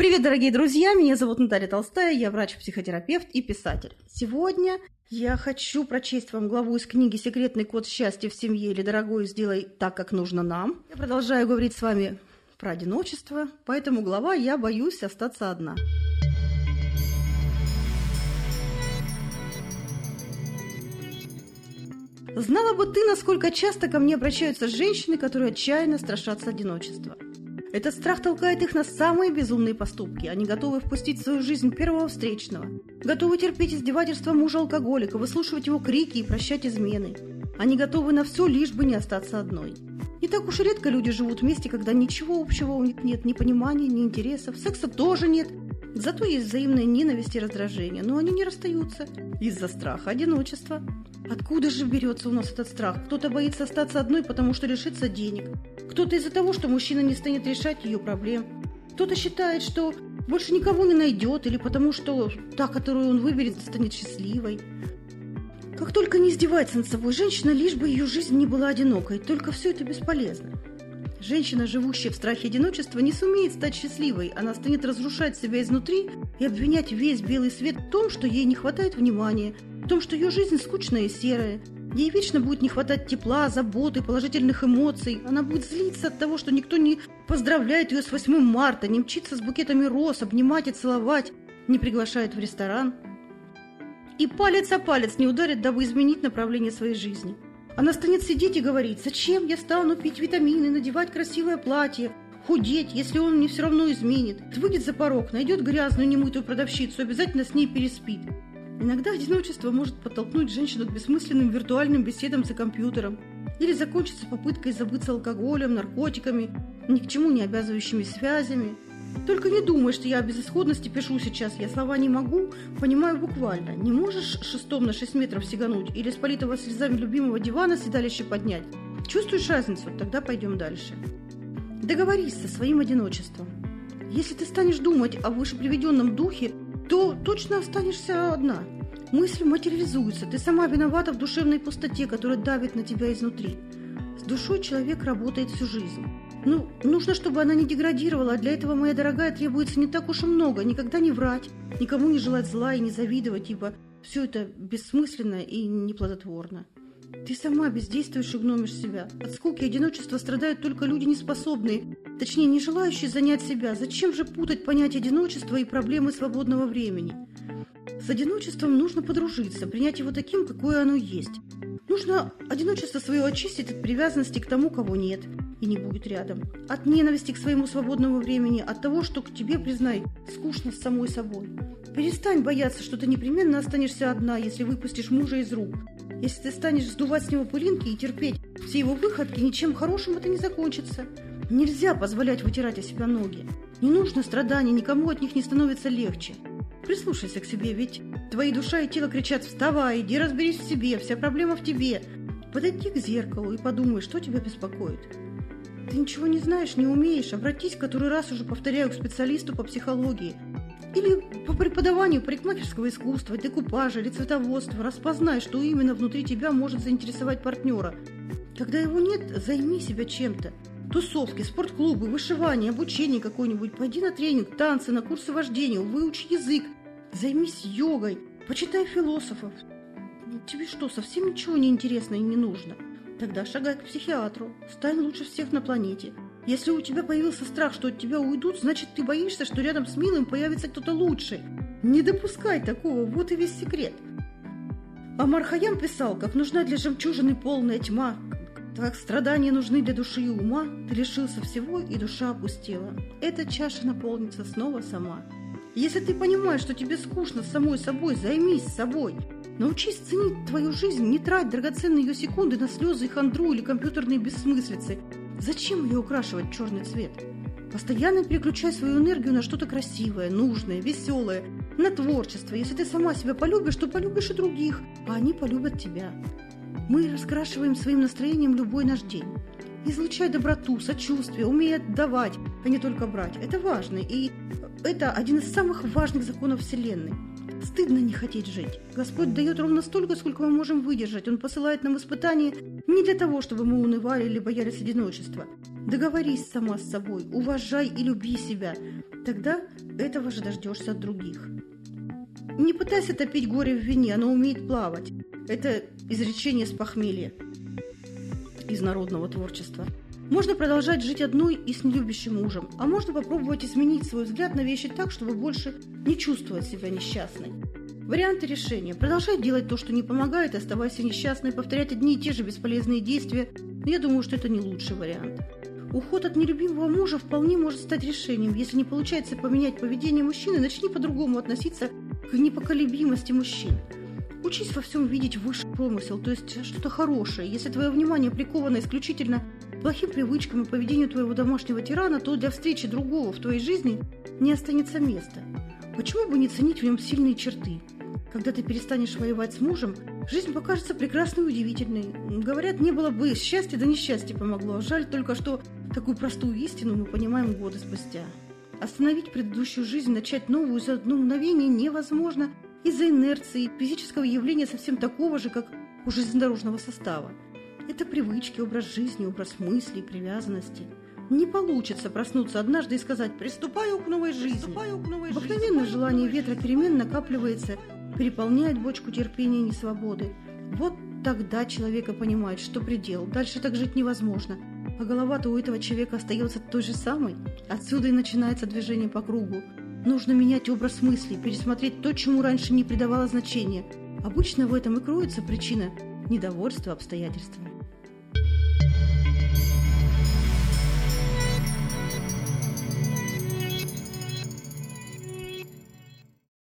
Привет, дорогие друзья! Меня зовут Наталья Толстая, я врач-психотерапевт и писатель. Сегодня я хочу прочесть вам главу из книги «Секретный код счастья в семье» или «Дорогой, сделай так, как нужно нам». Я продолжаю говорить с вами про одиночество, поэтому глава «Я боюсь остаться одна». Знала бы ты, насколько часто ко мне обращаются женщины, которые отчаянно страшатся одиночества – этот страх толкает их на самые безумные поступки. Они готовы впустить в свою жизнь первого встречного, готовы терпеть издевательства мужа-алкоголика, выслушивать его крики и прощать измены. Они готовы на все, лишь бы не остаться одной. Не так уж и редко люди живут вместе, когда ничего общего у них нет, ни понимания, ни интересов, секса тоже нет. Зато есть взаимная ненависть и раздражение, но они не расстаются из-за страха одиночества. Откуда же берется у нас этот страх? Кто-то боится остаться одной, потому что лишится денег. Кто-то из-за того, что мужчина не станет решать ее проблем. Кто-то считает, что больше никого не найдет, или потому что та, которую он выберет, станет счастливой. Как только не издевается над собой женщина, лишь бы ее жизнь не была одинокой, только все это бесполезно. Женщина, живущая в страхе одиночества, не сумеет стать счастливой. Она станет разрушать себя изнутри и обвинять весь белый свет в том, что ей не хватает внимания, в том, что ее жизнь скучная и серая, Ей вечно будет не хватать тепла, заботы, положительных эмоций. Она будет злиться от того, что никто не поздравляет ее с 8 марта, не мчится с букетами роз, обнимать и целовать, не приглашает в ресторан. И палец о палец не ударит, дабы изменить направление своей жизни. Она станет сидеть и говорить, зачем я стану пить витамины, надевать красивое платье, худеть, если он мне все равно изменит. Выйдет за порог, найдет грязную немытую продавщицу, обязательно с ней переспит. Иногда одиночество может подтолкнуть женщину к бессмысленным виртуальным беседам за компьютером или закончиться попыткой забыться алкоголем, наркотиками, ни к чему не обязывающими связями. Только не думай, что я о безысходности пишу сейчас. Я слова не могу, понимаю буквально. Не можешь шестом на шесть метров сигануть или с политого слезами любимого дивана седалище поднять? Чувствуешь разницу? Тогда пойдем дальше. Договорись со своим одиночеством. Если ты станешь думать о вышеприведенном духе, то точно останешься одна. Мысль материализуется, ты сама виновата в душевной пустоте, которая давит на тебя изнутри. С душой человек работает всю жизнь. Ну, нужно, чтобы она не деградировала, а для этого, моя дорогая, требуется не так уж и много. Никогда не врать, никому не желать зла и не завидовать, ибо все это бессмысленно и неплодотворно. Ты сама бездействуешь и гномишь себя. От скуки и одиночества страдают только люди неспособные, точнее, не желающие занять себя. Зачем же путать понятие одиночества и проблемы свободного времени? С одиночеством нужно подружиться, принять его таким, какое оно есть. Нужно одиночество свое очистить от привязанности к тому, кого нет и не будет рядом. От ненависти к своему свободному времени, от того, что к тебе, признай, скучно с самой собой. Перестань бояться, что ты непременно останешься одна, если выпустишь мужа из рук. Если ты станешь сдувать с него пылинки и терпеть все его выходки, ничем хорошим это не закончится. Нельзя позволять вытирать о себя ноги. Не нужно страданий, никому от них не становится легче. Прислушайся к себе, ведь твои душа и тело кричат «Вставай, иди разберись в себе, вся проблема в тебе». Подойди к зеркалу и подумай, что тебя беспокоит. Ты ничего не знаешь, не умеешь, обратись который раз уже повторяю к специалисту по психологии – или по преподаванию парикмахерского искусства, декупажа или цветоводства распознай, что именно внутри тебя может заинтересовать партнера. Когда его нет, займи себя чем-то. Тусовки, спортклубы, вышивание, обучение какое-нибудь. Пойди на тренинг, танцы, на курсы вождения, выучи язык. Займись йогой, почитай философов. Тебе что, совсем ничего не интересно и не нужно? Тогда шагай к психиатру, стань лучше всех на планете – если у тебя появился страх, что от тебя уйдут, значит, ты боишься, что рядом с милым появится кто-то лучший. Не допускай такого, вот и весь секрет. Амар Хаям писал, как нужна для жемчужины полная тьма, как страдания нужны для души и ума, ты лишился всего, и душа опустела. Эта чаша наполнится снова сама. Если ты понимаешь, что тебе скучно самой собой, займись собой. Научись ценить твою жизнь, не трать драгоценные ее секунды на слезы и хандру или компьютерные бессмыслицы. Зачем ее украшивать черный цвет? Постоянно переключай свою энергию на что-то красивое, нужное, веселое, на творчество. Если ты сама себя полюбишь, то полюбишь и других, а они полюбят тебя. Мы раскрашиваем своим настроением любой наш день. Излучай доброту, сочувствие, умей отдавать, а не только брать. Это важно, и это один из самых важных законов Вселенной. Стыдно не хотеть жить. Господь дает ровно столько, сколько мы можем выдержать. Он посылает нам испытания не для того, чтобы мы унывали или боялись одиночества. Договорись сама с собой, уважай и люби себя. Тогда этого же дождешься от других. Не пытайся топить горе в вине, оно умеет плавать. Это изречение с похмелья из народного творчества. Можно продолжать жить одной и с нелюбящим мужем, а можно попробовать изменить свой взгляд на вещи так, чтобы больше не чувствовать себя несчастной. Варианты решения. Продолжать делать то, что не помогает, оставайся несчастной, повторять одни и те же бесполезные действия. Но я думаю, что это не лучший вариант. Уход от нелюбимого мужа вполне может стать решением. Если не получается поменять поведение мужчины, начни по-другому относиться к непоколебимости мужчин. Учись во всем видеть высший промысел, то есть что-то хорошее. Если твое внимание приковано исключительно плохим привычкам и поведению твоего домашнего тирана, то для встречи другого в твоей жизни не останется места. Почему бы не ценить в нем сильные черты? Когда ты перестанешь воевать с мужем, жизнь покажется прекрасной и удивительной. Говорят, не было бы счастья, да несчастье помогло. Жаль только, что такую простую истину мы понимаем годы спустя. Остановить предыдущую жизнь, начать новую за одно мгновение невозможно из-за инерции физического явления совсем такого же, как у железнодорожного состава. Это привычки, образ жизни, образ мыслей, привязанности. Не получится проснуться однажды и сказать «приступаю к новой жизни». Приступаю к новой Обыкновенное жизни. желание ветра перемен накапливается, переполняет бочку терпения и несвободы. Вот тогда человека понимает, что предел, дальше так жить невозможно. А голова-то у этого человека остается той же самой. Отсюда и начинается движение по кругу. Нужно менять образ мыслей, пересмотреть то, чему раньше не придавало значения. Обычно в этом и кроется причина недовольства обстоятельствами.